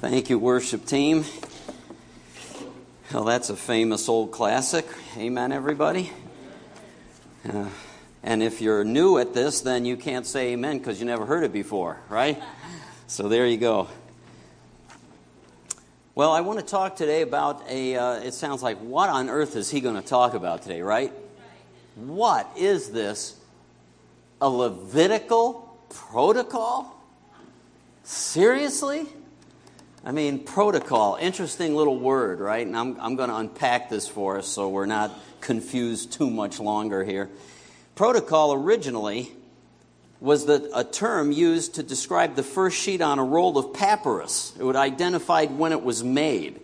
Thank you, worship team. Well, that's a famous old classic. Amen, everybody. Uh, and if you're new at this, then you can't say amen because you never heard it before, right? So there you go. Well, I want to talk today about a. Uh, it sounds like what on earth is he going to talk about today, right? What is this? A Levitical protocol? Seriously? I mean, protocol, interesting little word, right? And I'm, I'm going to unpack this for us so we're not confused too much longer here. Protocol originally was the, a term used to describe the first sheet on a roll of papyrus. It would identify when it was made.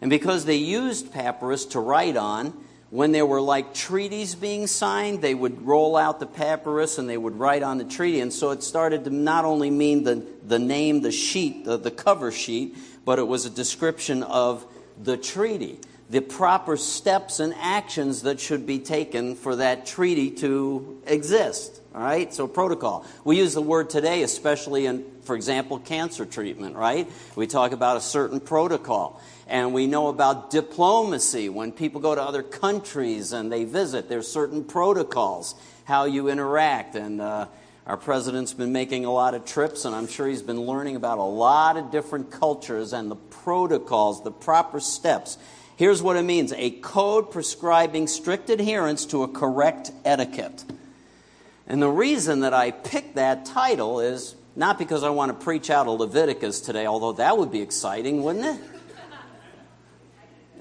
And because they used papyrus to write on, when there were like treaties being signed, they would roll out the papyrus and they would write on the treaty. And so it started to not only mean the, the name, the sheet, the, the cover sheet, but it was a description of the treaty, the proper steps and actions that should be taken for that treaty to exist. All right? So, protocol. We use the word today, especially in, for example, cancer treatment, right? We talk about a certain protocol. And we know about diplomacy. When people go to other countries and they visit, there's certain protocols, how you interact. And uh, our president's been making a lot of trips, and I'm sure he's been learning about a lot of different cultures and the protocols, the proper steps. Here's what it means a code prescribing strict adherence to a correct etiquette. And the reason that I picked that title is not because I want to preach out of Leviticus today, although that would be exciting, wouldn't it?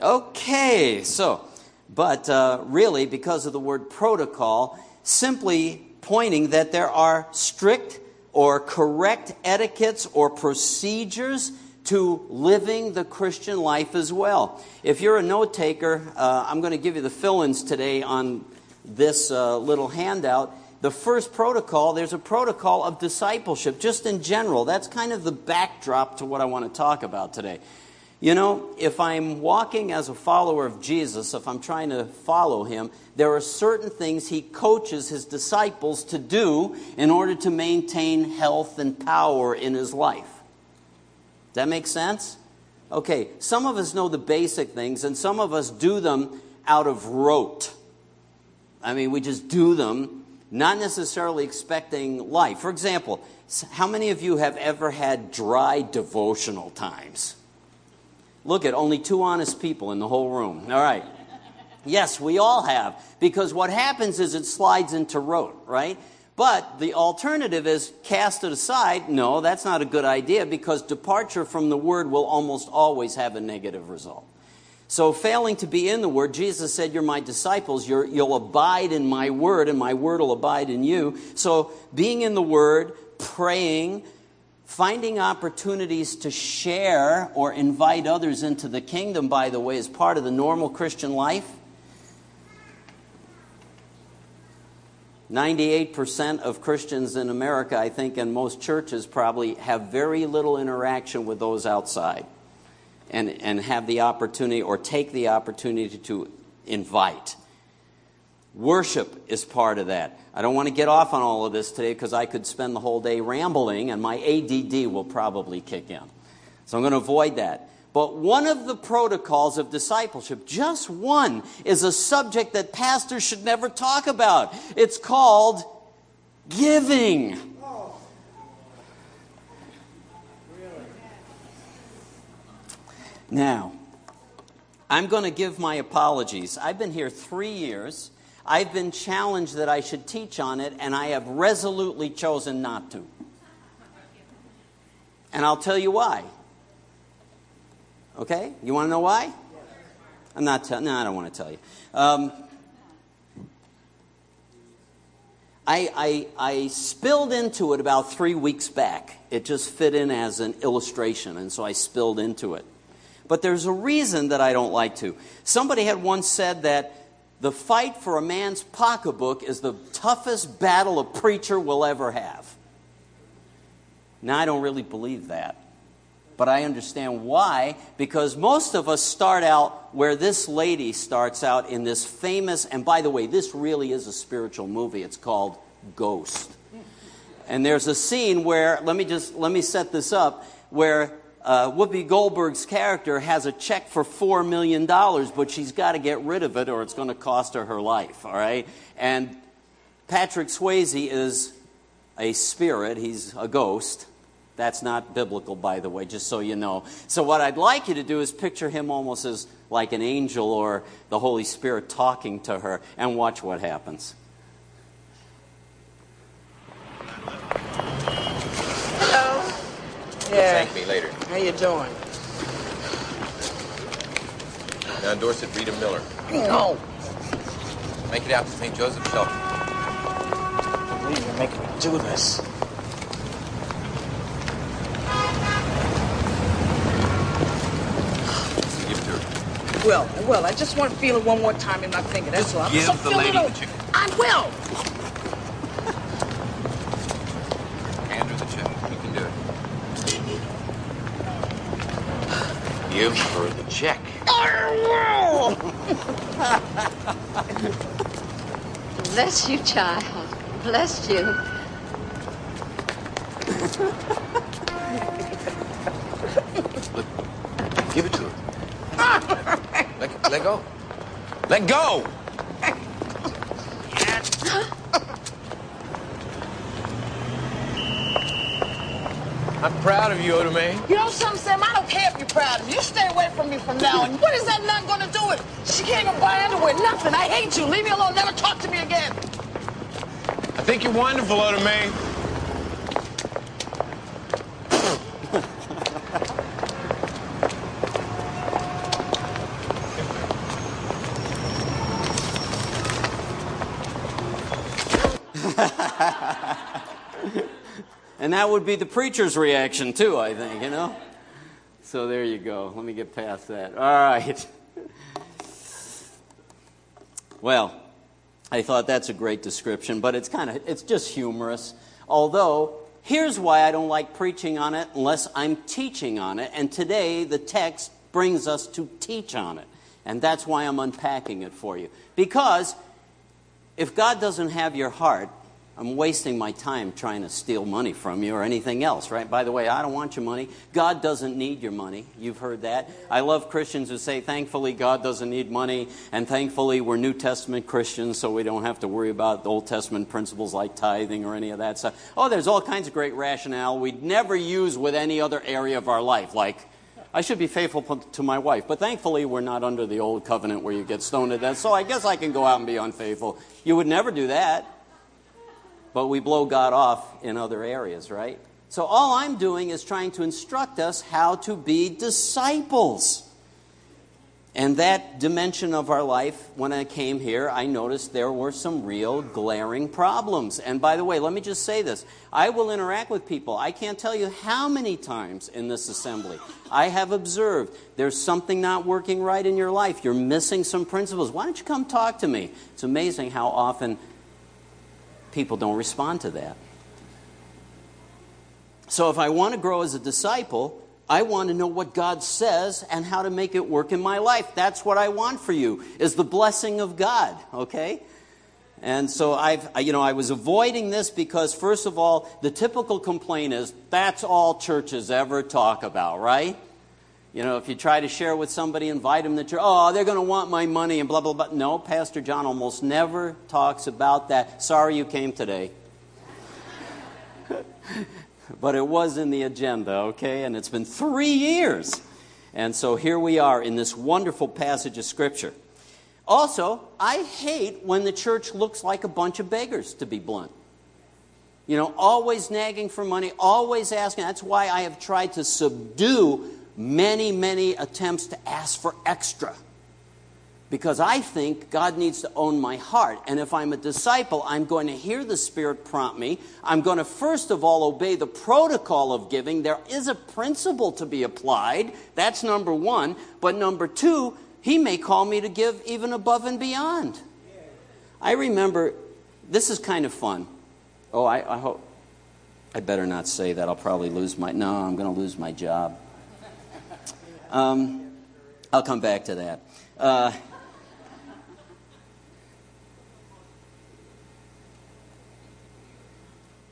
Okay, so, but uh, really, because of the word protocol, simply pointing that there are strict or correct etiquettes or procedures to living the Christian life as well. If you're a note taker, uh, I'm going to give you the fill ins today on this uh, little handout. The first protocol, there's a protocol of discipleship, just in general. That's kind of the backdrop to what I want to talk about today. You know, if I'm walking as a follower of Jesus, if I'm trying to follow him, there are certain things he coaches his disciples to do in order to maintain health and power in his life. Does that make sense? Okay, some of us know the basic things, and some of us do them out of rote. I mean, we just do them, not necessarily expecting life. For example, how many of you have ever had dry devotional times? Look at only two honest people in the whole room. All right. Yes, we all have. Because what happens is it slides into rote, right? But the alternative is cast it aside. No, that's not a good idea because departure from the word will almost always have a negative result. So, failing to be in the word, Jesus said, You're my disciples. you will abide in my word, and my word will abide in you. So, being in the word, praying, Finding opportunities to share or invite others into the kingdom, by the way, is part of the normal Christian life. 98% of Christians in America, I think, and most churches probably have very little interaction with those outside and, and have the opportunity or take the opportunity to invite. Worship is part of that. I don't want to get off on all of this today because I could spend the whole day rambling and my ADD will probably kick in. So I'm going to avoid that. But one of the protocols of discipleship, just one, is a subject that pastors should never talk about. It's called giving. Now, I'm going to give my apologies. I've been here three years. I've been challenged that I should teach on it, and I have resolutely chosen not to. And I'll tell you why. Okay? You want to know why? I'm not telling. No, I don't want to tell you. Um, I, I, I spilled into it about three weeks back. It just fit in as an illustration, and so I spilled into it. But there's a reason that I don't like to. Somebody had once said that the fight for a man's pocketbook is the toughest battle a preacher will ever have. Now, I don't really believe that. But I understand why, because most of us start out where this lady starts out in this famous, and by the way, this really is a spiritual movie. It's called Ghost. And there's a scene where, let me just, let me set this up, where uh, Whoopi Goldberg's character has a check for $4 million, but she's got to get rid of it or it's going to cost her her life, all right? And Patrick Swayze is a spirit, he's a ghost. That's not biblical, by the way, just so you know. So, what I'd like you to do is picture him almost as like an angel or the Holy Spirit talking to her and watch what happens. Yeah. Thank me later. How you doing? Now, endorse it, Rita Miller. No. Make it out to St. Joseph Shelter. I believe you're making me do this. Give it to her. Well, well, I just want to feel it one more time in my finger. That's all. I'm give so the lady the chicken. I will. Hand her the check. You can do Give her the check. Bless you, child. Bless you. Look, Give it to her. let, let go. Let go! I'm proud of you, Oda Mae. You know something, Sam? I don't care if you're proud of me. You stay away from me from now on. What is that nun to do with? She can't even buy underwear. Nothing. I hate you. Leave me alone. Never talk to me again. I think you're wonderful, Oda And that would be the preacher's reaction, too, I think, you know? So there you go. Let me get past that. All right. Well, I thought that's a great description, but it's kind of it's just humorous. Although, here's why I don't like preaching on it unless I'm teaching on it. And today the text brings us to teach on it. And that's why I'm unpacking it for you. Because if God doesn't have your heart, I'm wasting my time trying to steal money from you or anything else, right? By the way, I don't want your money. God doesn't need your money. You've heard that. I love Christians who say, thankfully, God doesn't need money, and thankfully, we're New Testament Christians, so we don't have to worry about Old Testament principles like tithing or any of that stuff. Oh, there's all kinds of great rationale we'd never use with any other area of our life, like, I should be faithful to my wife, but thankfully, we're not under the old covenant where you get stoned to death, so I guess I can go out and be unfaithful. You would never do that but we blow God off in other areas, right? So all I'm doing is trying to instruct us how to be disciples. And that dimension of our life, when I came here, I noticed there were some real glaring problems. And by the way, let me just say this I will interact with people. I can't tell you how many times in this assembly I have observed there's something not working right in your life. You're missing some principles. Why don't you come talk to me? It's amazing how often people don't respond to that. So if I want to grow as a disciple, I want to know what God says and how to make it work in my life. That's what I want for you is the blessing of God, okay? And so I've you know I was avoiding this because first of all, the typical complaint is that's all churches ever talk about, right? You know, if you try to share with somebody, invite them to church, oh, they're going to want my money and blah, blah, blah. No, Pastor John almost never talks about that. Sorry you came today. but it was in the agenda, okay? And it's been three years. And so here we are in this wonderful passage of Scripture. Also, I hate when the church looks like a bunch of beggars, to be blunt. You know, always nagging for money, always asking. That's why I have tried to subdue many, many attempts to ask for extra. Because I think God needs to own my heart. And if I'm a disciple, I'm going to hear the Spirit prompt me. I'm going to, first of all, obey the protocol of giving. There is a principle to be applied. That's number one. But number two, He may call me to give even above and beyond. I remember, this is kind of fun. Oh, I, I hope. I better not say that. I'll probably lose my. No, I'm going to lose my job. Um, I'll come back to that. Uh,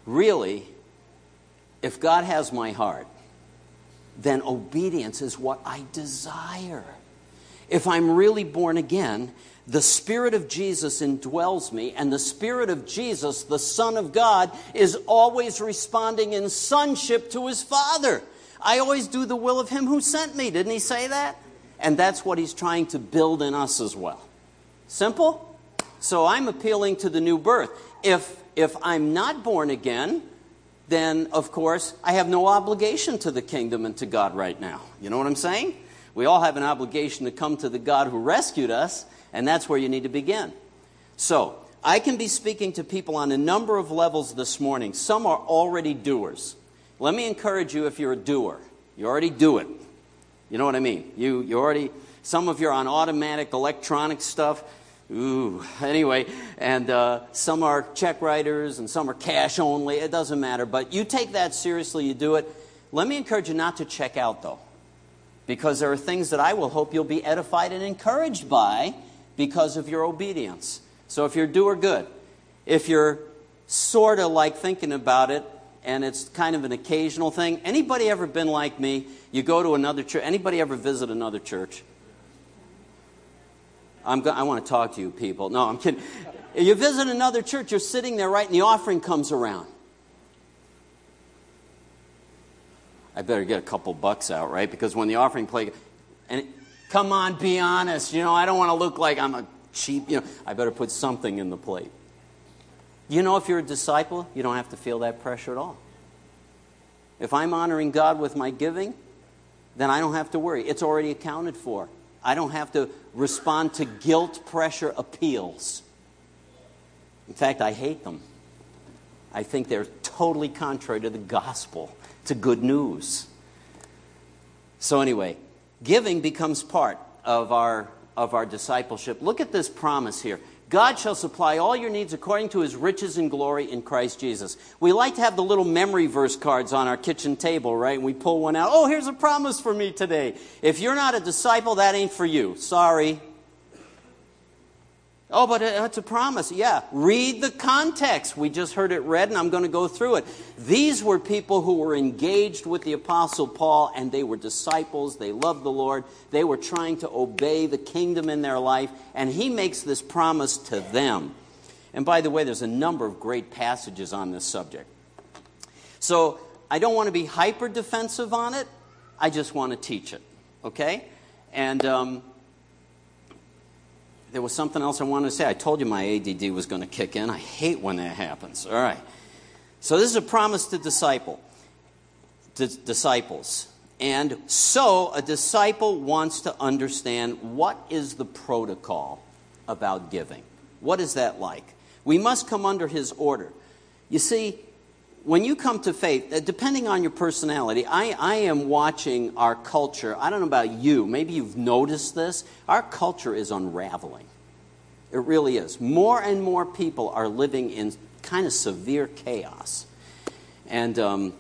really, if God has my heart, then obedience is what I desire. If I'm really born again, the Spirit of Jesus indwells me, and the Spirit of Jesus, the Son of God, is always responding in sonship to his Father. I always do the will of him who sent me. Didn't he say that? And that's what he's trying to build in us as well. Simple? So I'm appealing to the new birth. If, if I'm not born again, then of course I have no obligation to the kingdom and to God right now. You know what I'm saying? We all have an obligation to come to the God who rescued us, and that's where you need to begin. So, I can be speaking to people on a number of levels this morning. Some are already doers. Let me encourage you if you're a doer, you already do it. You know what I mean? You, you already, some of you are on automatic electronic stuff. Ooh, anyway, and uh, some are check writers and some are cash only. It doesn't matter. But you take that seriously, you do it. Let me encourage you not to check out, though, because there are things that I will hope you'll be edified and encouraged by because of your obedience. So if you're doer, good. If you're sort of like thinking about it and it's kind of an occasional thing, anybody ever been like me? You go to another church. Anybody ever visit another church? I'm go- I want to talk to you people. No, I'm kidding. You visit another church, you're sitting there, right, and the offering comes around. I better get a couple bucks out, right? Because when the offering play, and it, come on, be honest. You know, I don't want to look like I'm a cheap. You know, I better put something in the plate. You know, if you're a disciple, you don't have to feel that pressure at all. If I'm honoring God with my giving, then I don't have to worry. It's already accounted for. I don't have to respond to guilt pressure appeals. In fact, I hate them. I think they're totally contrary to the gospel, to good news. So, anyway, giving becomes part of our, of our discipleship. Look at this promise here. God shall supply all your needs according to his riches and glory in Christ Jesus. We like to have the little memory verse cards on our kitchen table, right? And we pull one out. Oh, here's a promise for me today. If you're not a disciple, that ain't for you. Sorry. Oh, but it's a promise. Yeah. Read the context. We just heard it read, and I'm going to go through it. These were people who were engaged with the Apostle Paul, and they were disciples. They loved the Lord. They were trying to obey the kingdom in their life, and he makes this promise to them. And by the way, there's a number of great passages on this subject. So I don't want to be hyper defensive on it. I just want to teach it. Okay? And. Um, there was something else I wanted to say. I told you my ADD was going to kick in. I hate when that happens. All right. So this is a promise to disciple, to disciples. And so a disciple wants to understand what is the protocol about giving. What is that like? We must come under his order. You see, when you come to faith, uh, depending on your personality, I, I am watching our culture. I don't know about you, maybe you've noticed this. Our culture is unraveling. It really is. More and more people are living in kind of severe chaos. And um,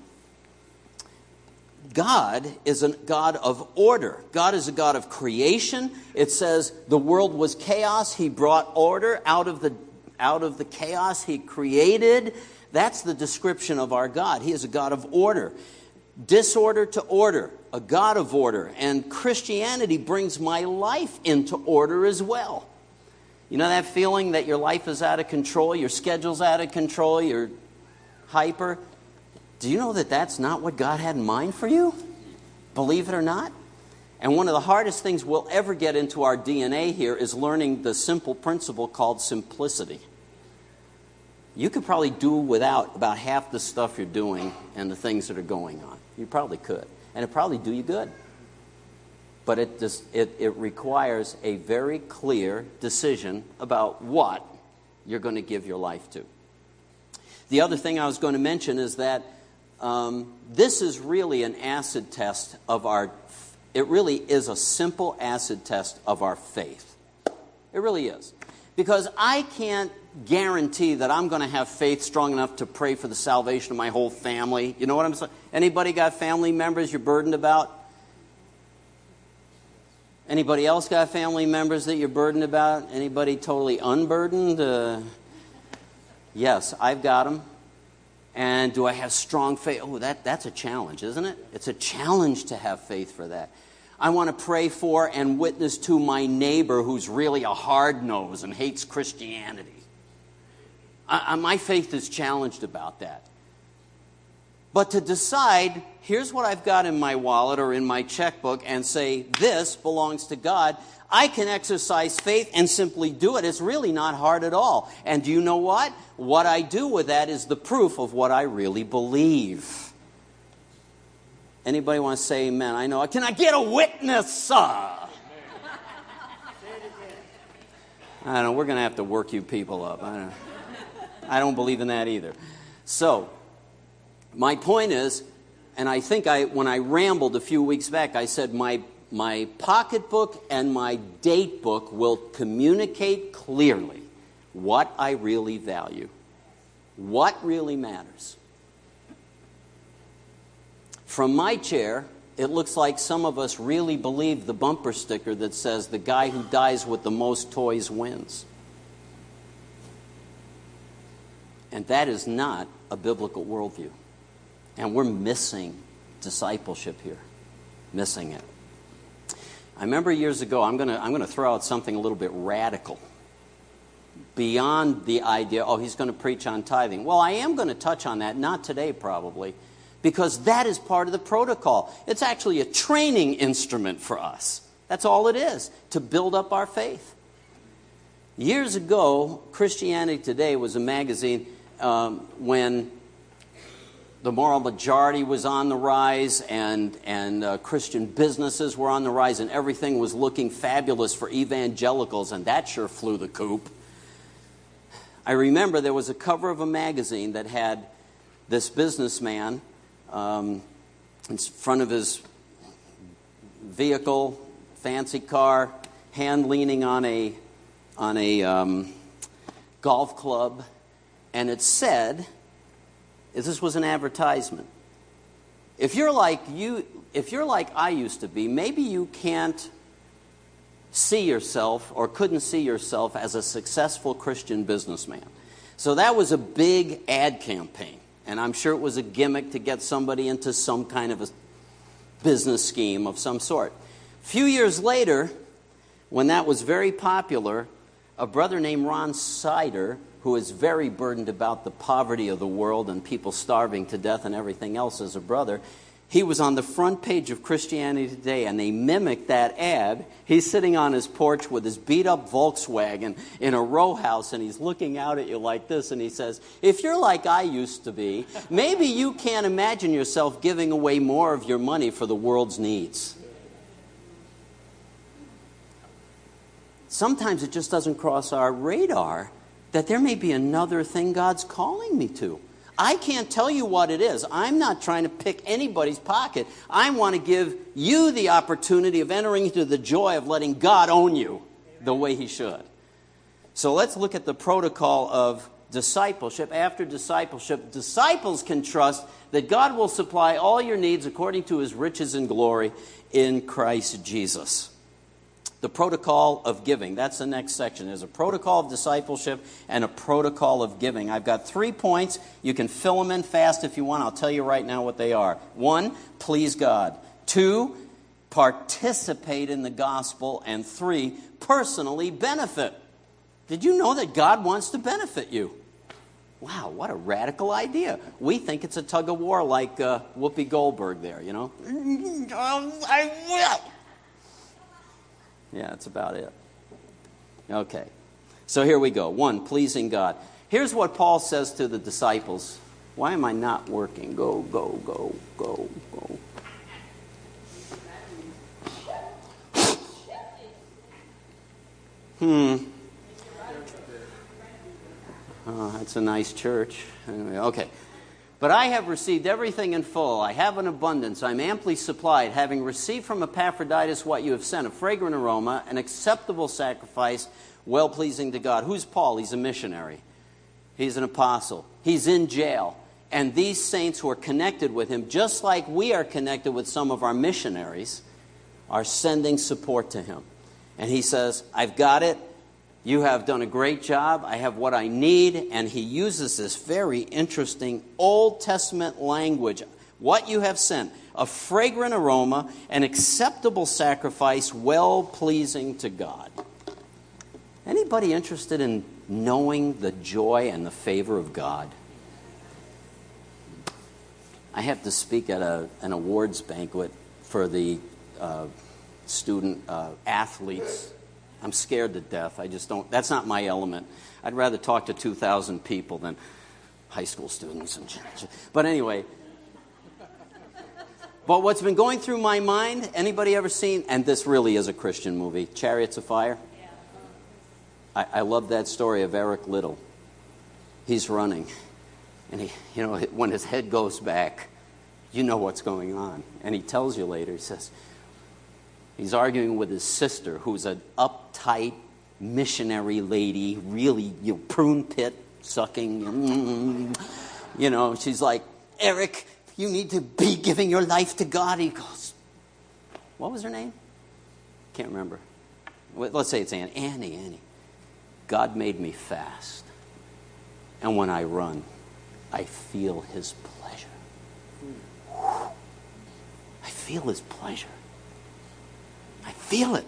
God is a God of order. God is a God of creation. It says the world was chaos. He brought order out of the, out of the chaos he created. That's the description of our God. He is a God of order. Disorder to order, a God of order. And Christianity brings my life into order as well. You know that feeling that your life is out of control, your schedule's out of control, you're hyper? Do you know that that's not what God had in mind for you? Believe it or not? And one of the hardest things we'll ever get into our DNA here is learning the simple principle called simplicity you could probably do without about half the stuff you're doing and the things that are going on. You probably could. And it probably do you good. But it, just, it, it requires a very clear decision about what you're going to give your life to. The other thing I was going to mention is that um, this is really an acid test of our, it really is a simple acid test of our faith. It really is. Because I can't guarantee that I'm going to have faith strong enough to pray for the salvation of my whole family. You know what I'm saying? Anybody got family members you're burdened about? Anybody else got family members that you're burdened about? Anybody totally unburdened? Uh, yes, I've got them. And do I have strong faith? Oh, that, that's a challenge, isn't it? It's a challenge to have faith for that. I want to pray for and witness to my neighbor who's really a hard nose and hates Christianity. I, my faith is challenged about that. But to decide, here's what I've got in my wallet or in my checkbook, and say, this belongs to God, I can exercise faith and simply do it. It's really not hard at all. And do you know what? What I do with that is the proof of what I really believe. Anybody want to say amen? I know. Can I get a witness? Uh, I don't know. We're going to have to work you people up. I don't, I don't believe in that either. So, my point is, and I think I, when I rambled a few weeks back, I said my my pocketbook and my date book will communicate clearly what I really value, what really matters. From my chair, it looks like some of us really believe the bumper sticker that says the guy who dies with the most toys wins. And that is not a biblical worldview. And we're missing discipleship here, missing it. I remember years ago, I'm going to I'm going to throw out something a little bit radical. Beyond the idea, oh, he's going to preach on tithing. Well, I am going to touch on that, not today probably, because that is part of the protocol. It's actually a training instrument for us. That's all it is, to build up our faith. Years ago, Christianity Today was a magazine um, when the moral majority was on the rise and, and uh, Christian businesses were on the rise and everything was looking fabulous for evangelicals, and that sure flew the coop. I remember there was a cover of a magazine that had this businessman um, in front of his vehicle, fancy car, hand leaning on a, on a um, golf club, and it said, this was an advertisement. If you're like you, if you're like I used to be, maybe you can't see yourself or couldn't see yourself as a successful Christian businessman. So that was a big ad campaign. And I'm sure it was a gimmick to get somebody into some kind of a business scheme of some sort. A few years later, when that was very popular, a brother named Ron Sider who is very burdened about the poverty of the world and people starving to death and everything else as a brother. He was on the front page of Christianity Today, and they mimicked that ad. He's sitting on his porch with his beat up Volkswagen in a row house, and he's looking out at you like this, and he says, If you're like I used to be, maybe you can't imagine yourself giving away more of your money for the world's needs. Sometimes it just doesn't cross our radar that there may be another thing God's calling me to. I can't tell you what it is. I'm not trying to pick anybody's pocket. I want to give you the opportunity of entering into the joy of letting God own you the way He should. So let's look at the protocol of discipleship. After discipleship, disciples can trust that God will supply all your needs according to His riches and glory in Christ Jesus the protocol of giving. That's the next section. There's a protocol of discipleship and a protocol of giving. I've got three points. You can fill them in fast if you want. I'll tell you right now what they are. One, please God. Two, participate in the gospel. And three, personally benefit. Did you know that God wants to benefit you? Wow, what a radical idea. We think it's a tug of war like uh, Whoopi Goldberg there, you know? I will. Yeah, that's about it. Okay. So here we go. One, pleasing God. Here's what Paul says to the disciples Why am I not working? Go, go, go, go, go. Hmm. Oh, that's a nice church. Anyway, okay. But I have received everything in full. I have an abundance. I'm amply supplied, having received from Epaphroditus what you have sent a fragrant aroma, an acceptable sacrifice, well pleasing to God. Who's Paul? He's a missionary, he's an apostle, he's in jail. And these saints who are connected with him, just like we are connected with some of our missionaries, are sending support to him. And he says, I've got it. You have done a great job. I have what I need. And he uses this very interesting Old Testament language. What you have sent, a fragrant aroma, an acceptable sacrifice, well pleasing to God. Anybody interested in knowing the joy and the favor of God? I have to speak at a, an awards banquet for the uh, student uh, athletes. I'm scared to death. I just don't, that's not my element. I'd rather talk to 2,000 people than high school students. And, but anyway, but what's been going through my mind, anybody ever seen, and this really is a Christian movie, Chariots of Fire? I, I love that story of Eric Liddell. He's running, and he, you know, when his head goes back, you know what's going on. And he tells you later, he says, he's arguing with his sister, who's an uptight missionary lady, really you know, prune pit sucking. Mm-hmm, you know, she's like, Eric, you need to be giving your life to God. He goes, What was her name? Can't remember. Let's say it's Annie. Annie, Annie. God made me fast. And when I run, I feel his pleasure. Hmm. I feel his pleasure. I feel it.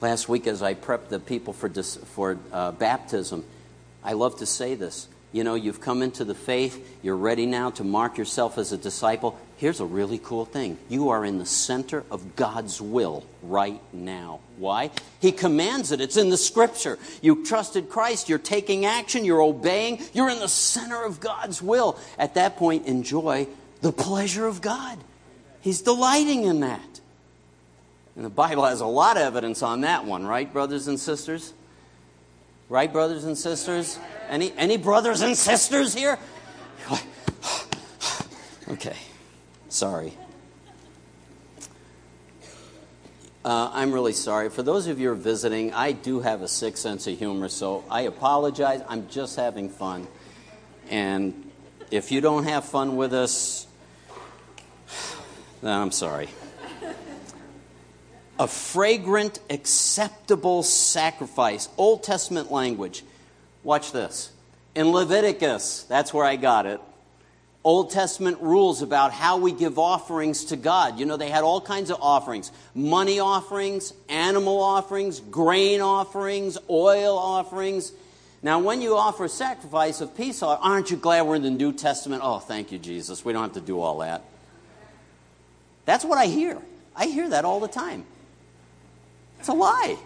Last week, as I prepped the people for, dis- for uh, baptism, I love to say this. You know, you've come into the faith, you're ready now to mark yourself as a disciple. Here's a really cool thing you are in the center of God's will right now. Why? He commands it, it's in the scripture. You trusted Christ, you're taking action, you're obeying, you're in the center of God's will. At that point, enjoy the pleasure of God. He's delighting in that. And the Bible has a lot of evidence on that one, right, brothers and sisters? Right, brothers and sisters? Any, any brothers and sisters here? okay, sorry. Uh, I'm really sorry. For those of you who are visiting, I do have a sick sense of humor, so I apologize. I'm just having fun. And if you don't have fun with us, then I'm sorry. A fragrant, acceptable sacrifice. Old Testament language. Watch this. In Leviticus, that's where I got it. Old Testament rules about how we give offerings to God. You know, they had all kinds of offerings money offerings, animal offerings, grain offerings, oil offerings. Now, when you offer a sacrifice of peace, aren't you glad we're in the New Testament? Oh, thank you, Jesus. We don't have to do all that. That's what I hear. I hear that all the time. It's a lie.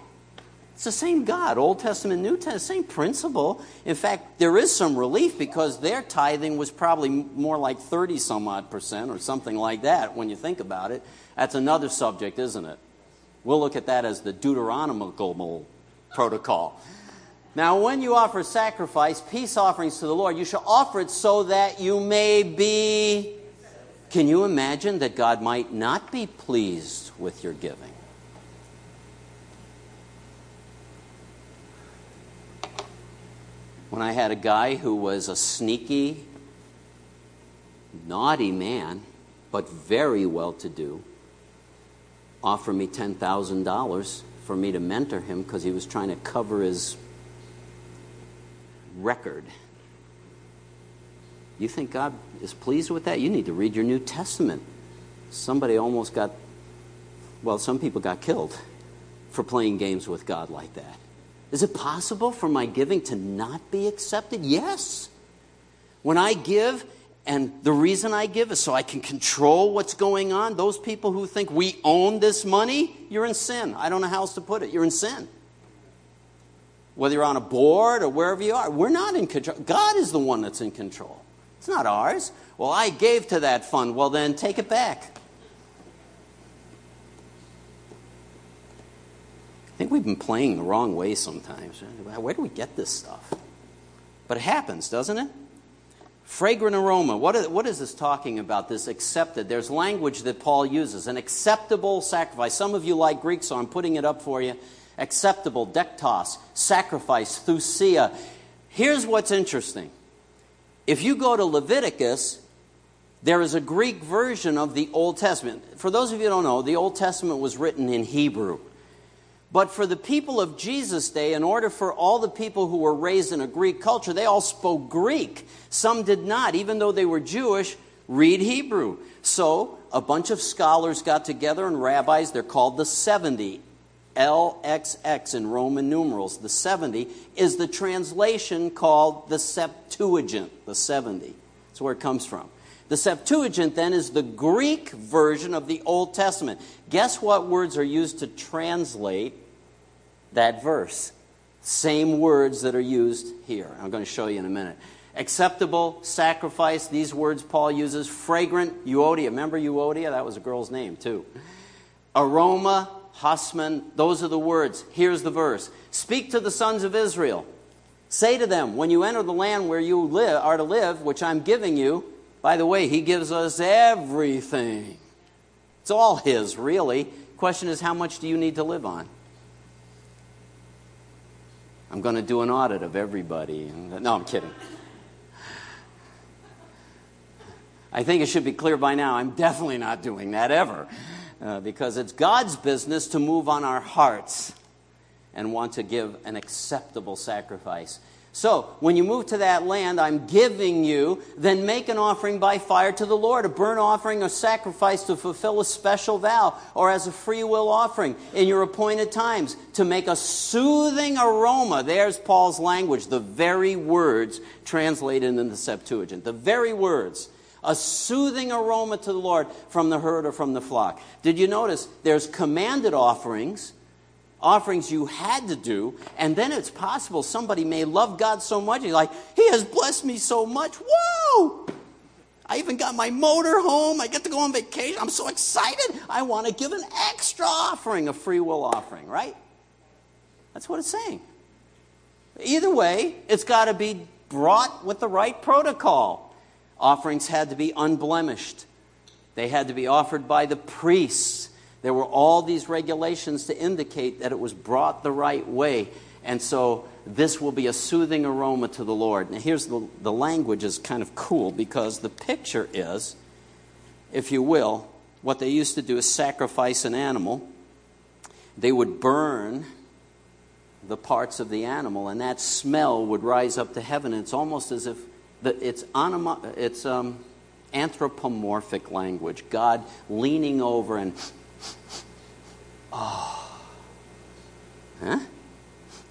It's the same God, Old Testament, New Testament, same principle. In fact, there is some relief because their tithing was probably more like 30 some odd percent or something like that when you think about it. That's another subject, isn't it? We'll look at that as the Deuteronomical protocol. Now, when you offer sacrifice, peace offerings to the Lord, you shall offer it so that you may be. Can you imagine that God might not be pleased with your giving? When I had a guy who was a sneaky, naughty man, but very well to do, offer me $10,000 for me to mentor him because he was trying to cover his record. You think God is pleased with that? You need to read your New Testament. Somebody almost got, well, some people got killed for playing games with God like that. Is it possible for my giving to not be accepted? Yes. When I give, and the reason I give is so I can control what's going on, those people who think we own this money, you're in sin. I don't know how else to put it. You're in sin. Whether you're on a board or wherever you are, we're not in control. God is the one that's in control. It's not ours. Well, I gave to that fund. Well, then take it back. I think we've been playing the wrong way sometimes. Where do we get this stuff? But it happens, doesn't it? Fragrant aroma. What is, what is this talking about? This accepted. There's language that Paul uses an acceptable sacrifice. Some of you like Greek, so I'm putting it up for you. Acceptable, dektos, sacrifice, thusia. Here's what's interesting. If you go to Leviticus, there is a Greek version of the Old Testament. For those of you who don't know, the Old Testament was written in Hebrew. But for the people of Jesus' day, in order for all the people who were raised in a Greek culture, they all spoke Greek. Some did not, even though they were Jewish, read Hebrew. So a bunch of scholars got together and rabbis, they're called the 70. LXX in Roman numerals. The 70 is the translation called the Septuagint, the 70. That's where it comes from. The Septuagint then is the Greek version of the Old Testament. Guess what words are used to translate that verse? Same words that are used here. I'm going to show you in a minute. Acceptable, sacrifice, these words Paul uses. Fragrant, Euodia. Remember Euodia? That was a girl's name, too. Aroma, Husman, those are the words. Here's the verse Speak to the sons of Israel. Say to them, when you enter the land where you live, are to live, which I'm giving you, by the way, he gives us everything. It's all his, really. Question is, how much do you need to live on? I'm going to do an audit of everybody. No, I'm kidding. I think it should be clear by now, I'm definitely not doing that ever. Uh, because it's God's business to move on our hearts and want to give an acceptable sacrifice. So, when you move to that land I'm giving you, then make an offering by fire to the Lord, a burnt offering or sacrifice to fulfill a special vow, or as a free will offering in your appointed times to make a soothing aroma. There's Paul's language, the very words translated in the Septuagint. The very words a soothing aroma to the Lord from the herd or from the flock. Did you notice there's commanded offerings, offerings you had to do, and then it's possible somebody may love God so much, he's like, He has blessed me so much. Whoa! I even got my motor home. I get to go on vacation. I'm so excited. I want to give an extra offering, a free will offering, right? That's what it's saying. Either way, it's got to be brought with the right protocol. Offerings had to be unblemished, they had to be offered by the priests. There were all these regulations to indicate that it was brought the right way. And so this will be a soothing aroma to the Lord. Now, here's the, the language is kind of cool because the picture is, if you will, what they used to do is sacrifice an animal. They would burn the parts of the animal, and that smell would rise up to heaven. It's almost as if the, it's, onoma, it's um, anthropomorphic language. God leaning over and, oh. Huh?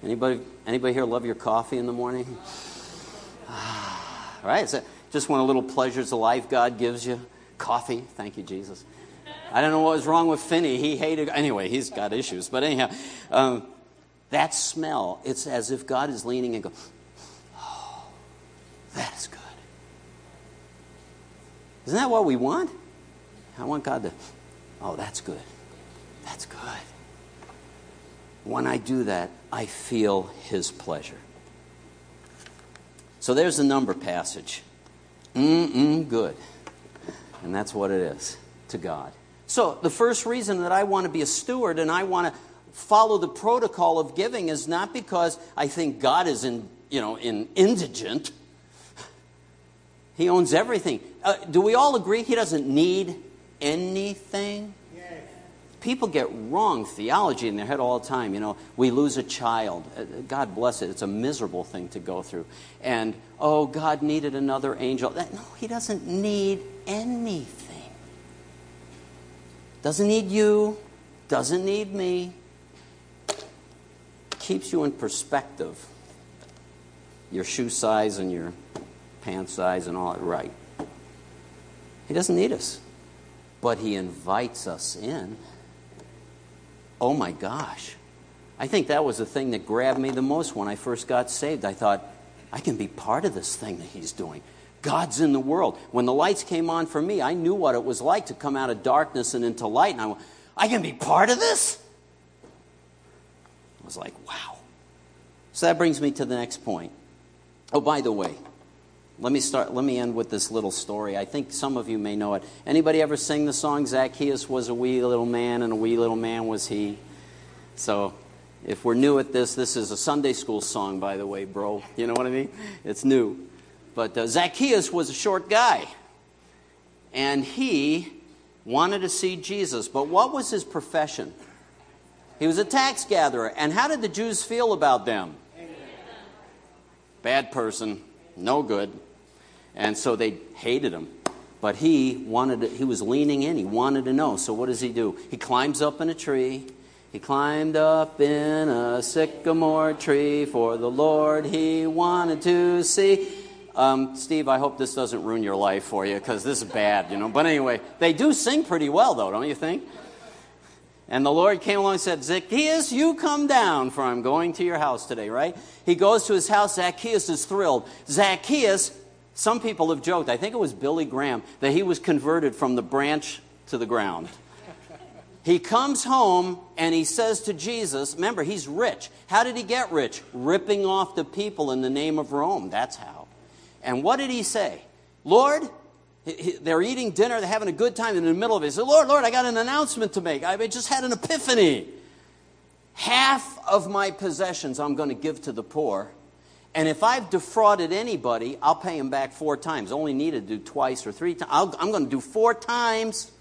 Anybody, anybody here love your coffee in the morning? right? So just one of the little pleasures of life God gives you. Coffee. Thank you, Jesus. I don't know what was wrong with Finney. He hated, anyway, he's got issues. But anyhow, um, that smell, it's as if God is leaning and go, that is good. Isn't that what we want? I want God to, oh, that's good. That's good. When I do that, I feel His pleasure. So there's the number passage. Mm-mm, good. And that's what it is to God. So the first reason that I want to be a steward and I want to follow the protocol of giving is not because I think God is in, you know, in indigent. He owns everything. Uh, do we all agree he doesn't need anything? Yes. People get wrong theology in their head all the time. You know, we lose a child. Uh, God bless it. It's a miserable thing to go through. And, oh, God needed another angel. No, he doesn't need anything. Doesn't need you. Doesn't need me. Keeps you in perspective. Your shoe size and your pant size and all that right. He doesn't need us, but He invites us in. Oh my gosh. I think that was the thing that grabbed me the most when I first got saved. I thought, I can be part of this thing that He's doing. God's in the world. When the lights came on for me, I knew what it was like to come out of darkness and into light. And I went, I can be part of this? I was like, wow. So that brings me to the next point. Oh, by the way, let me start. Let me end with this little story. I think some of you may know it. Anybody ever sing the song "Zacchaeus was a wee little man, and a wee little man was he"? So, if we're new at this, this is a Sunday school song, by the way, bro. You know what I mean? It's new. But uh, Zacchaeus was a short guy, and he wanted to see Jesus. But what was his profession? He was a tax gatherer. And how did the Jews feel about them? Bad person, no good. And so they hated him. But he wanted to, he was leaning in. He wanted to know. So what does he do? He climbs up in a tree. He climbed up in a sycamore tree for the Lord he wanted to see. Um, Steve, I hope this doesn't ruin your life for you because this is bad, you know. But anyway, they do sing pretty well, though, don't you think? And the Lord came along and said, Zacchaeus, you come down, for I'm going to your house today, right? He goes to his house. Zacchaeus is thrilled. Zacchaeus, some people have joked, I think it was Billy Graham, that he was converted from the branch to the ground. He comes home and he says to Jesus, remember, he's rich. How did he get rich? Ripping off the people in the name of Rome. That's how. And what did he say? Lord, they're eating dinner, they're having a good time, in the middle of it, he said, Lord, Lord, I got an announcement to make. I just had an epiphany. Half of my possessions I'm going to give to the poor. And if I've defrauded anybody, I'll pay him back four times. Only need to do twice or three times. i am going to do four times.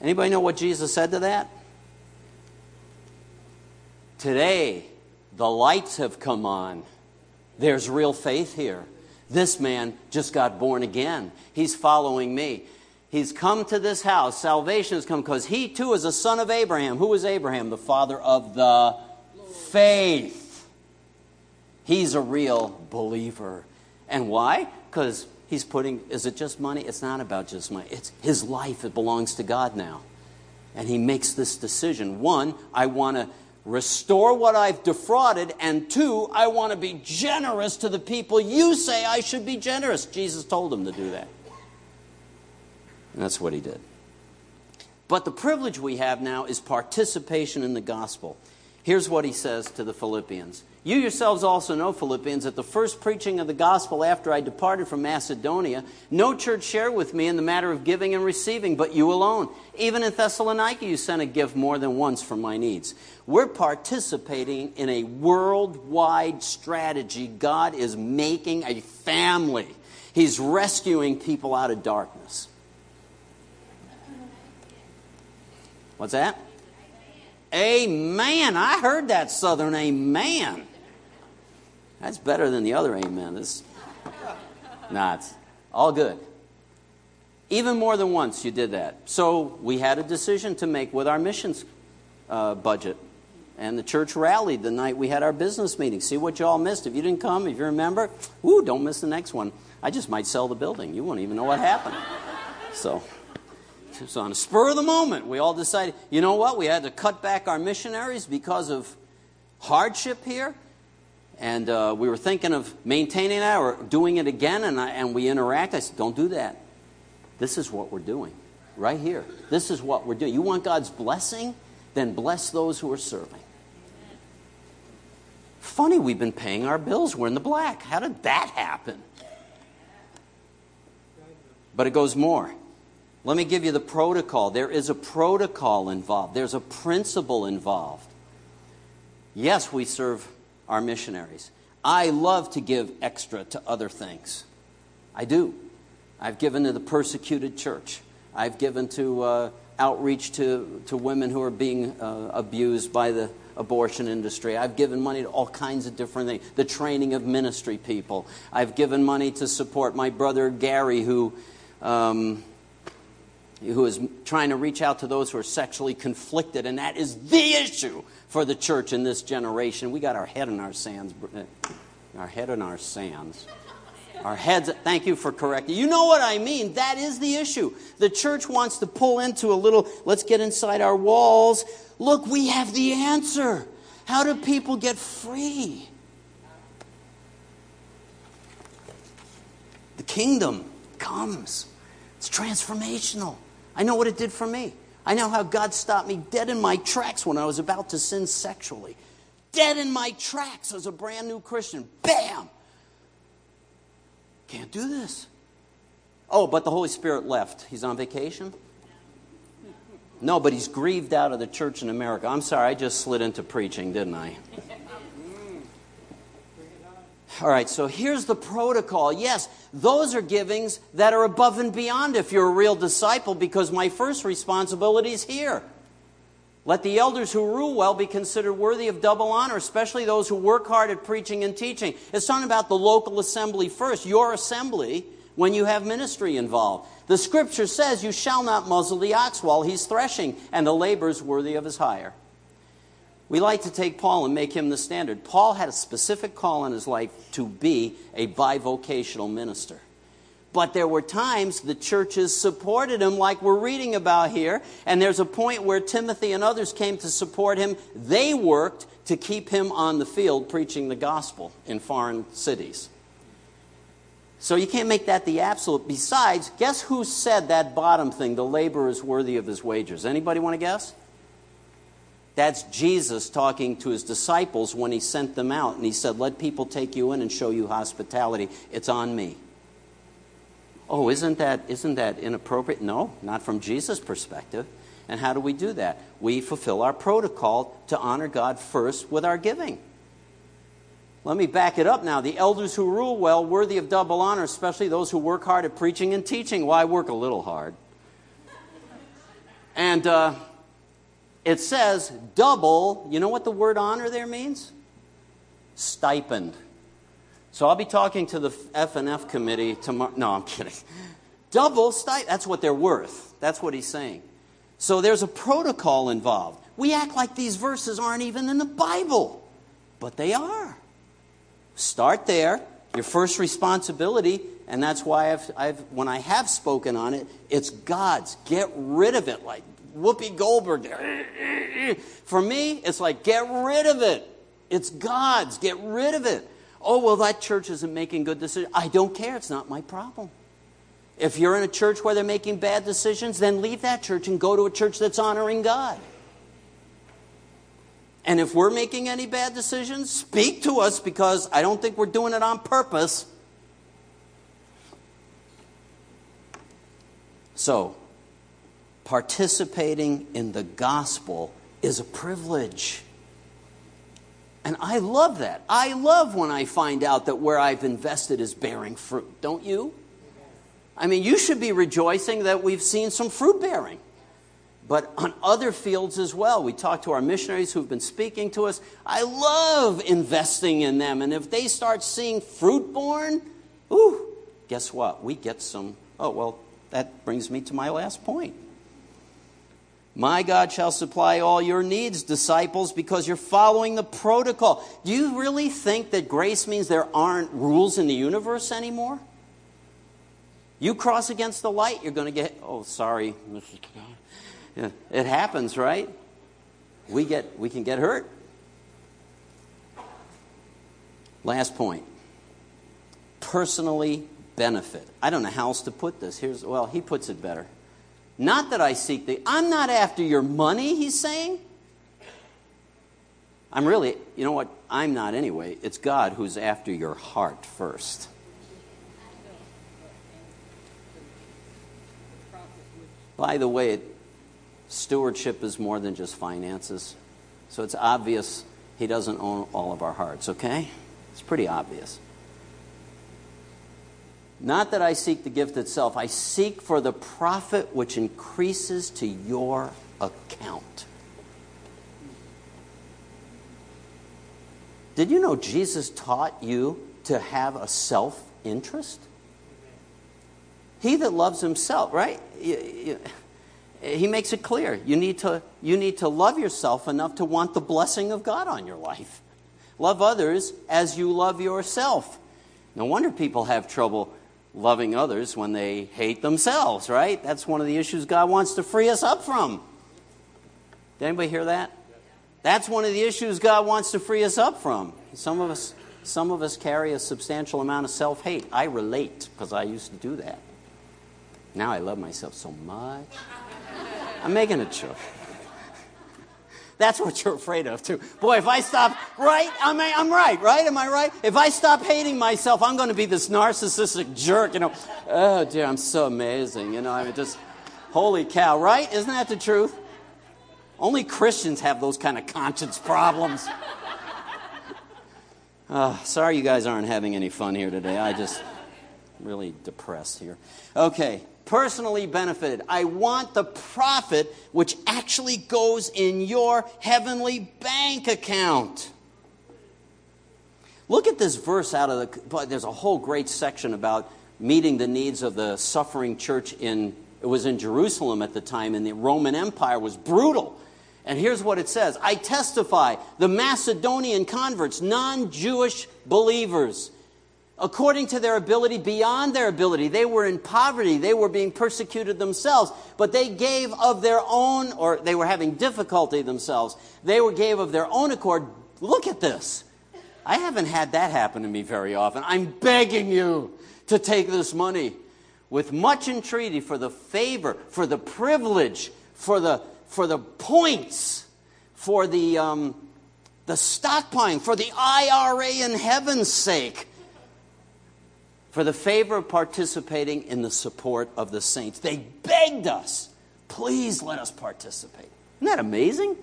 Anybody know what Jesus said to that? Today, the lights have come on. There's real faith here. This man just got born again. He's following me. He's come to this house. Salvation has come because he too is a son of Abraham. Who is Abraham? The father of the faith. He's a real believer. And why? Because he's putting, is it just money? It's not about just money. It's his life. It belongs to God now. And he makes this decision. One, I want to restore what I've defrauded, and two, I want to be generous to the people you say I should be generous. Jesus told him to do that. And that's what he did. But the privilege we have now is participation in the gospel. Here's what he says to the Philippians you yourselves also know, Philippians, that the first preaching of the gospel after I departed from Macedonia, no church shared with me in the matter of giving and receiving, but you alone. Even in Thessalonica, you sent a gift more than once for my needs. We're participating in a worldwide strategy. God is making a family, He's rescuing people out of darkness. What's that? Amen. I heard that southern amen. That's better than the other amen. This, not all good. Even more than once you did that. So we had a decision to make with our missions uh, budget. And the church rallied the night we had our business meeting. See what you all missed. If you didn't come, if you remember, whoo, don't miss the next one. I just might sell the building. You won't even know what happened. So, so on a spur of the moment, we all decided, you know what? We had to cut back our missionaries because of hardship here and uh, we were thinking of maintaining that or doing it again, and, I, and we interact. I said, Don't do that. This is what we're doing right here. This is what we're doing. You want God's blessing? Then bless those who are serving. Funny, we've been paying our bills. We're in the black. How did that happen? But it goes more. Let me give you the protocol. There is a protocol involved, there's a principle involved. Yes, we serve our missionaries. I love to give extra to other things. I do. I've given to the persecuted church. I've given to uh, outreach to, to women who are being uh, abused by the abortion industry. I've given money to all kinds of different things. The training of ministry people. I've given money to support my brother Gary, who, um, who is trying to reach out to those who are sexually conflicted, and that is the issue for the church in this generation. We got our head in our sands. Eh, our head in our sands. Our heads, thank you for correcting. You know what I mean. That is the issue. The church wants to pull into a little, let's get inside our walls. Look, we have the answer. How do people get free? The kingdom comes, it's transformational. I know what it did for me. I know how God stopped me dead in my tracks when I was about to sin sexually. Dead in my tracks as a brand new Christian. Bam! Can't do this. Oh, but the Holy Spirit left. He's on vacation? No, but he's grieved out of the church in America. I'm sorry, I just slid into preaching, didn't I? All right, so here's the protocol. Yes, those are givings that are above and beyond if you're a real disciple, because my first responsibility is here. Let the elders who rule well be considered worthy of double honor, especially those who work hard at preaching and teaching. It's talking about the local assembly first, your assembly, when you have ministry involved. The scripture says, You shall not muzzle the ox while he's threshing, and the labor is worthy of his hire. We like to take Paul and make him the standard. Paul had a specific call in his life to be a bivocational minister. But there were times the churches supported him, like we're reading about here. And there's a point where Timothy and others came to support him. They worked to keep him on the field preaching the gospel in foreign cities. So you can't make that the absolute. Besides, guess who said that bottom thing, the laborer is worthy of his wages? Anybody want to guess? That's Jesus talking to his disciples when he sent them out. And he said, Let people take you in and show you hospitality. It's on me. Oh, isn't that, isn't that inappropriate? No, not from Jesus' perspective. And how do we do that? We fulfill our protocol to honor God first with our giving. Let me back it up now. The elders who rule well, worthy of double honor, especially those who work hard at preaching and teaching. Why work a little hard? And uh, it says double. You know what the word honor there means? Stipend. So I'll be talking to the F and F committee tomorrow. No, I'm kidding. Double stipend. That's what they're worth. That's what he's saying. So there's a protocol involved. We act like these verses aren't even in the Bible, but they are. Start there. Your first responsibility, and that's why I've, I've when I have spoken on it, it's God's. Get rid of it, like Whoopi Goldberg. For me, it's like get rid of it. It's God's. Get rid of it. Oh, well, that church isn't making good decisions. I don't care. It's not my problem. If you're in a church where they're making bad decisions, then leave that church and go to a church that's honoring God. And if we're making any bad decisions, speak to us because I don't think we're doing it on purpose. So, participating in the gospel is a privilege. And I love that. I love when I find out that where I've invested is bearing fruit, don't you? I mean, you should be rejoicing that we've seen some fruit bearing. But on other fields as well, we talk to our missionaries who've been speaking to us. I love investing in them. And if they start seeing fruit born, ooh, guess what? We get some. Oh, well, that brings me to my last point. My God shall supply all your needs, disciples, because you're following the protocol. Do you really think that grace means there aren't rules in the universe anymore? You cross against the light, you're going to get, oh, sorry, it happens, right? We, get, we can get hurt. Last point personally benefit. I don't know how else to put this. Here's, well, he puts it better. Not that I seek the, I'm not after your money, he's saying. I'm really, you know what? I'm not anyway. It's God who's after your heart first. By the way, stewardship is more than just finances. So it's obvious he doesn't own all of our hearts, okay? It's pretty obvious. Not that I seek the gift itself, I seek for the profit which increases to your account. Did you know Jesus taught you to have a self interest? He that loves himself, right? He makes it clear. You need, to, you need to love yourself enough to want the blessing of God on your life. Love others as you love yourself. No wonder people have trouble loving others when they hate themselves, right? That's one of the issues God wants to free us up from. Did anybody hear that? That's one of the issues God wants to free us up from. Some of us, some of us carry a substantial amount of self hate. I relate because I used to do that. Now I love myself so much. I'm making a joke. That's what you're afraid of, too. Boy, if I stop, right? I'm, I'm right, right? Am I right? If I stop hating myself, I'm going to be this narcissistic jerk, you know. Oh, dear, I'm so amazing, you know. I mean, just, holy cow, right? Isn't that the truth? Only Christians have those kind of conscience problems. Oh, sorry you guys aren't having any fun here today. I just really depressed here. Okay, personally benefited. I want the profit which actually goes in your heavenly bank account. Look at this verse out of the. There's a whole great section about meeting the needs of the suffering church in. It was in Jerusalem at the time, and the Roman Empire was brutal. And here's what it says I testify the Macedonian converts, non Jewish believers, according to their ability, beyond their ability. They were in poverty, they were being persecuted themselves, but they gave of their own, or they were having difficulty themselves. They were, gave of their own accord. Look at this. I haven't had that happen to me very often. I'm begging you to take this money with much entreaty for the favor, for the privilege, for the, for the points, for the, um, the stockpiling, for the IRA in heaven's sake, for the favor of participating in the support of the saints. They begged us, please let us participate. Isn't that amazing?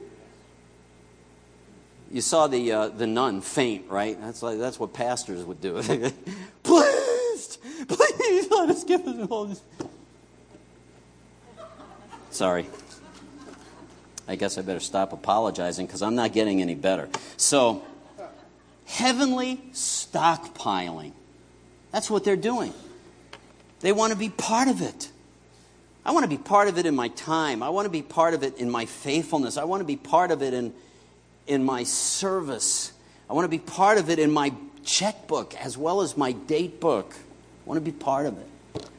You saw the, uh, the nun faint, right? That's, like, that's what pastors would do. please, please let us give us all. Sorry. I guess I better stop apologizing because I'm not getting any better. So, heavenly stockpiling. That's what they're doing. They want to be part of it. I want to be part of it in my time. I want to be part of it in my faithfulness. I want to be part of it in in my service. I want to be part of it in my checkbook as well as my date book. I want to be part of it.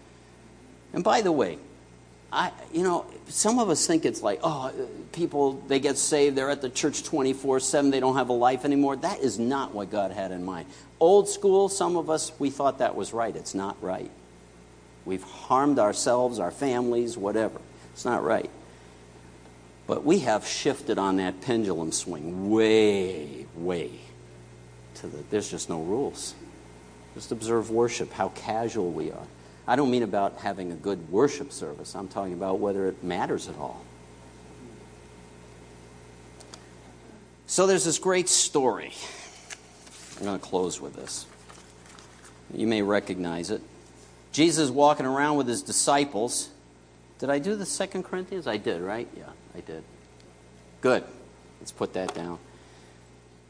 And by the way, I, you know, some of us think it's like, oh, people, they get saved, they're at the church 24 7, they don't have a life anymore. That is not what God had in mind. Old school, some of us, we thought that was right. It's not right. We've harmed ourselves, our families, whatever. It's not right. But we have shifted on that pendulum swing way, way to the, there's just no rules. Just observe worship, how casual we are. I don't mean about having a good worship service, I'm talking about whether it matters at all. So there's this great story. I'm going to close with this. You may recognize it. Jesus walking around with his disciples. Did I do the Second Corinthians? I did, right? Yeah. I did. Good. Let's put that down.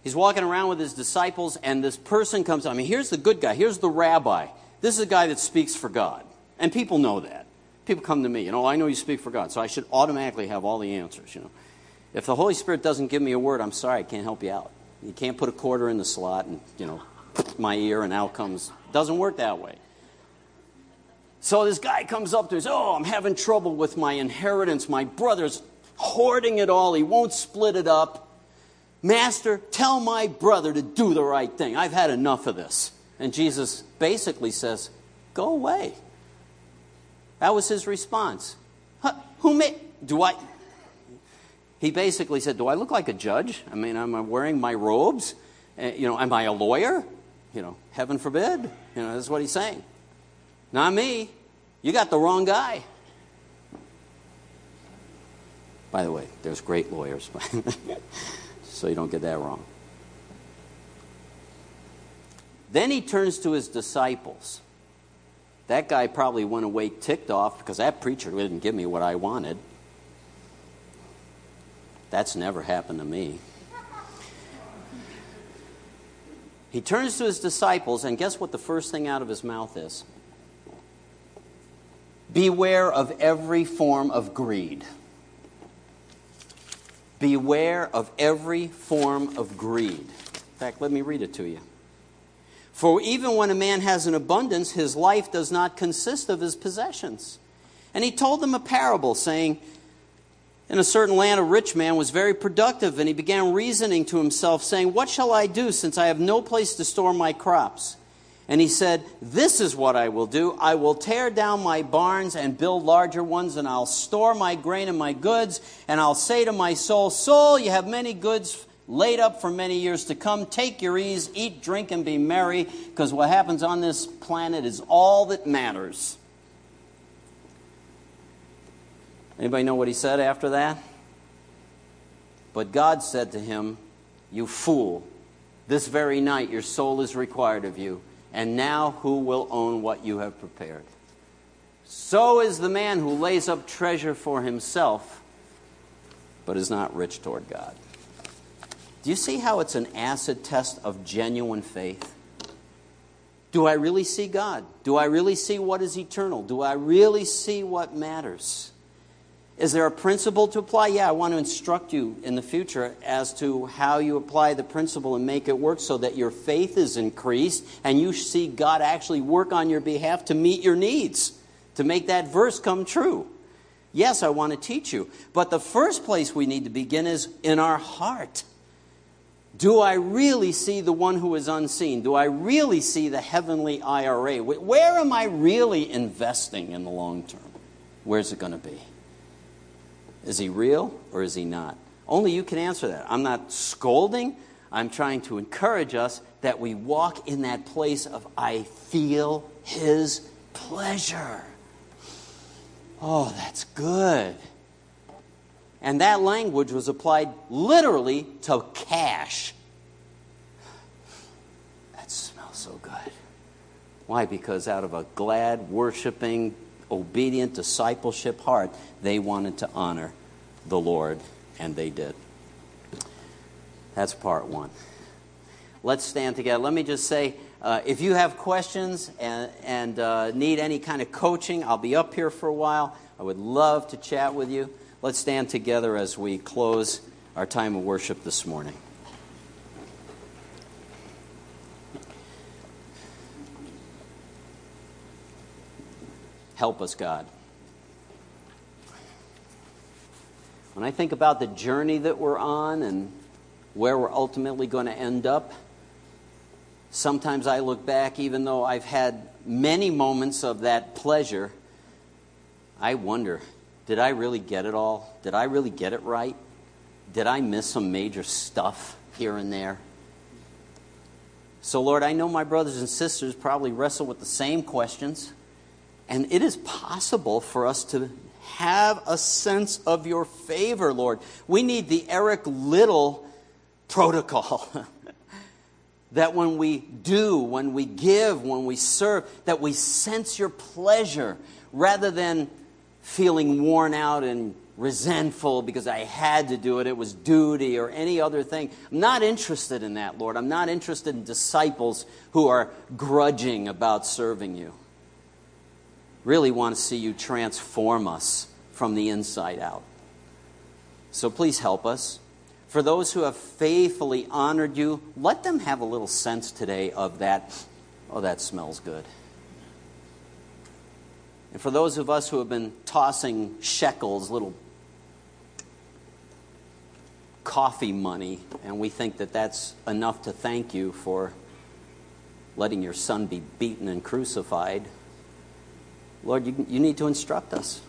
He's walking around with his disciples, and this person comes. I mean, here's the good guy. Here's the rabbi. This is a guy that speaks for God. And people know that. People come to me, you know, oh, I know you speak for God, so I should automatically have all the answers, you know. If the Holy Spirit doesn't give me a word, I'm sorry, I can't help you out. You can't put a quarter in the slot and, you know, my ear and out comes. Doesn't work that way. So this guy comes up to us, oh, I'm having trouble with my inheritance. My brother's hoarding it all. He won't split it up. Master, tell my brother to do the right thing. I've had enough of this. And Jesus basically says, Go away. That was his response. Huh, who made, do I, he basically said, Do I look like a judge? I mean, am I wearing my robes? Uh, you know, am I a lawyer? You know, heaven forbid. You know, that's what he's saying. Not me. You got the wrong guy. By the way, there's great lawyers, so you don't get that wrong. Then he turns to his disciples. That guy probably went away ticked off because that preacher didn't give me what I wanted. That's never happened to me. He turns to his disciples, and guess what the first thing out of his mouth is? Beware of every form of greed. Beware of every form of greed. In fact, let me read it to you. For even when a man has an abundance, his life does not consist of his possessions. And he told them a parable, saying, In a certain land, a rich man was very productive, and he began reasoning to himself, saying, What shall I do, since I have no place to store my crops? And he said, This is what I will do. I will tear down my barns and build larger ones, and I'll store my grain and my goods. And I'll say to my soul, Soul, you have many goods laid up for many years to come. Take your ease, eat, drink, and be merry, because what happens on this planet is all that matters. Anybody know what he said after that? But God said to him, You fool, this very night your soul is required of you. And now who will own what you have prepared? So is the man who lays up treasure for himself, but is not rich toward God. Do you see how it's an acid test of genuine faith? Do I really see God? Do I really see what is eternal? Do I really see what matters? Is there a principle to apply? Yeah, I want to instruct you in the future as to how you apply the principle and make it work so that your faith is increased and you see God actually work on your behalf to meet your needs, to make that verse come true. Yes, I want to teach you. But the first place we need to begin is in our heart. Do I really see the one who is unseen? Do I really see the heavenly IRA? Where am I really investing in the long term? Where's it going to be? Is he real or is he not? Only you can answer that. I'm not scolding. I'm trying to encourage us that we walk in that place of, I feel his pleasure. Oh, that's good. And that language was applied literally to cash. That smells so good. Why? Because out of a glad, worshiping, obedient discipleship heart, they wanted to honor the Lord, and they did. That's part one. Let's stand together. Let me just say uh, if you have questions and, and uh, need any kind of coaching, I'll be up here for a while. I would love to chat with you. Let's stand together as we close our time of worship this morning. Help us, God. When I think about the journey that we're on and where we're ultimately going to end up, sometimes I look back, even though I've had many moments of that pleasure, I wonder did I really get it all? Did I really get it right? Did I miss some major stuff here and there? So, Lord, I know my brothers and sisters probably wrestle with the same questions. And it is possible for us to have a sense of your favor, Lord. We need the Eric Liddell protocol. that when we do, when we give, when we serve, that we sense your pleasure rather than feeling worn out and resentful because I had to do it, it was duty or any other thing. I'm not interested in that, Lord. I'm not interested in disciples who are grudging about serving you really want to see you transform us from the inside out. So please help us. For those who have faithfully honored you, let them have a little sense today of that. Oh, that smells good. And for those of us who have been tossing shekels, little coffee money, and we think that that's enough to thank you for letting your son be beaten and crucified, Lord, you, you need to instruct us.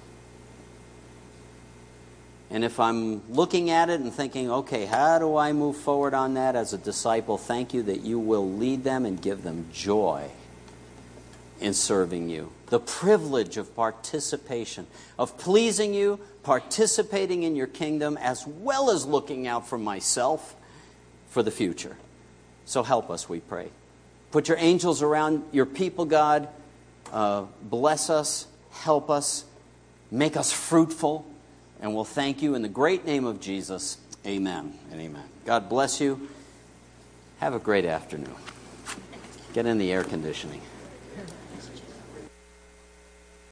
And if I'm looking at it and thinking, okay, how do I move forward on that as a disciple? Thank you that you will lead them and give them joy in serving you. The privilege of participation, of pleasing you, participating in your kingdom, as well as looking out for myself for the future. So help us, we pray. Put your angels around your people, God. Uh, bless us, help us, make us fruitful, and we'll thank you in the great name of Jesus. Amen and amen. God bless you. Have a great afternoon. Get in the air conditioning.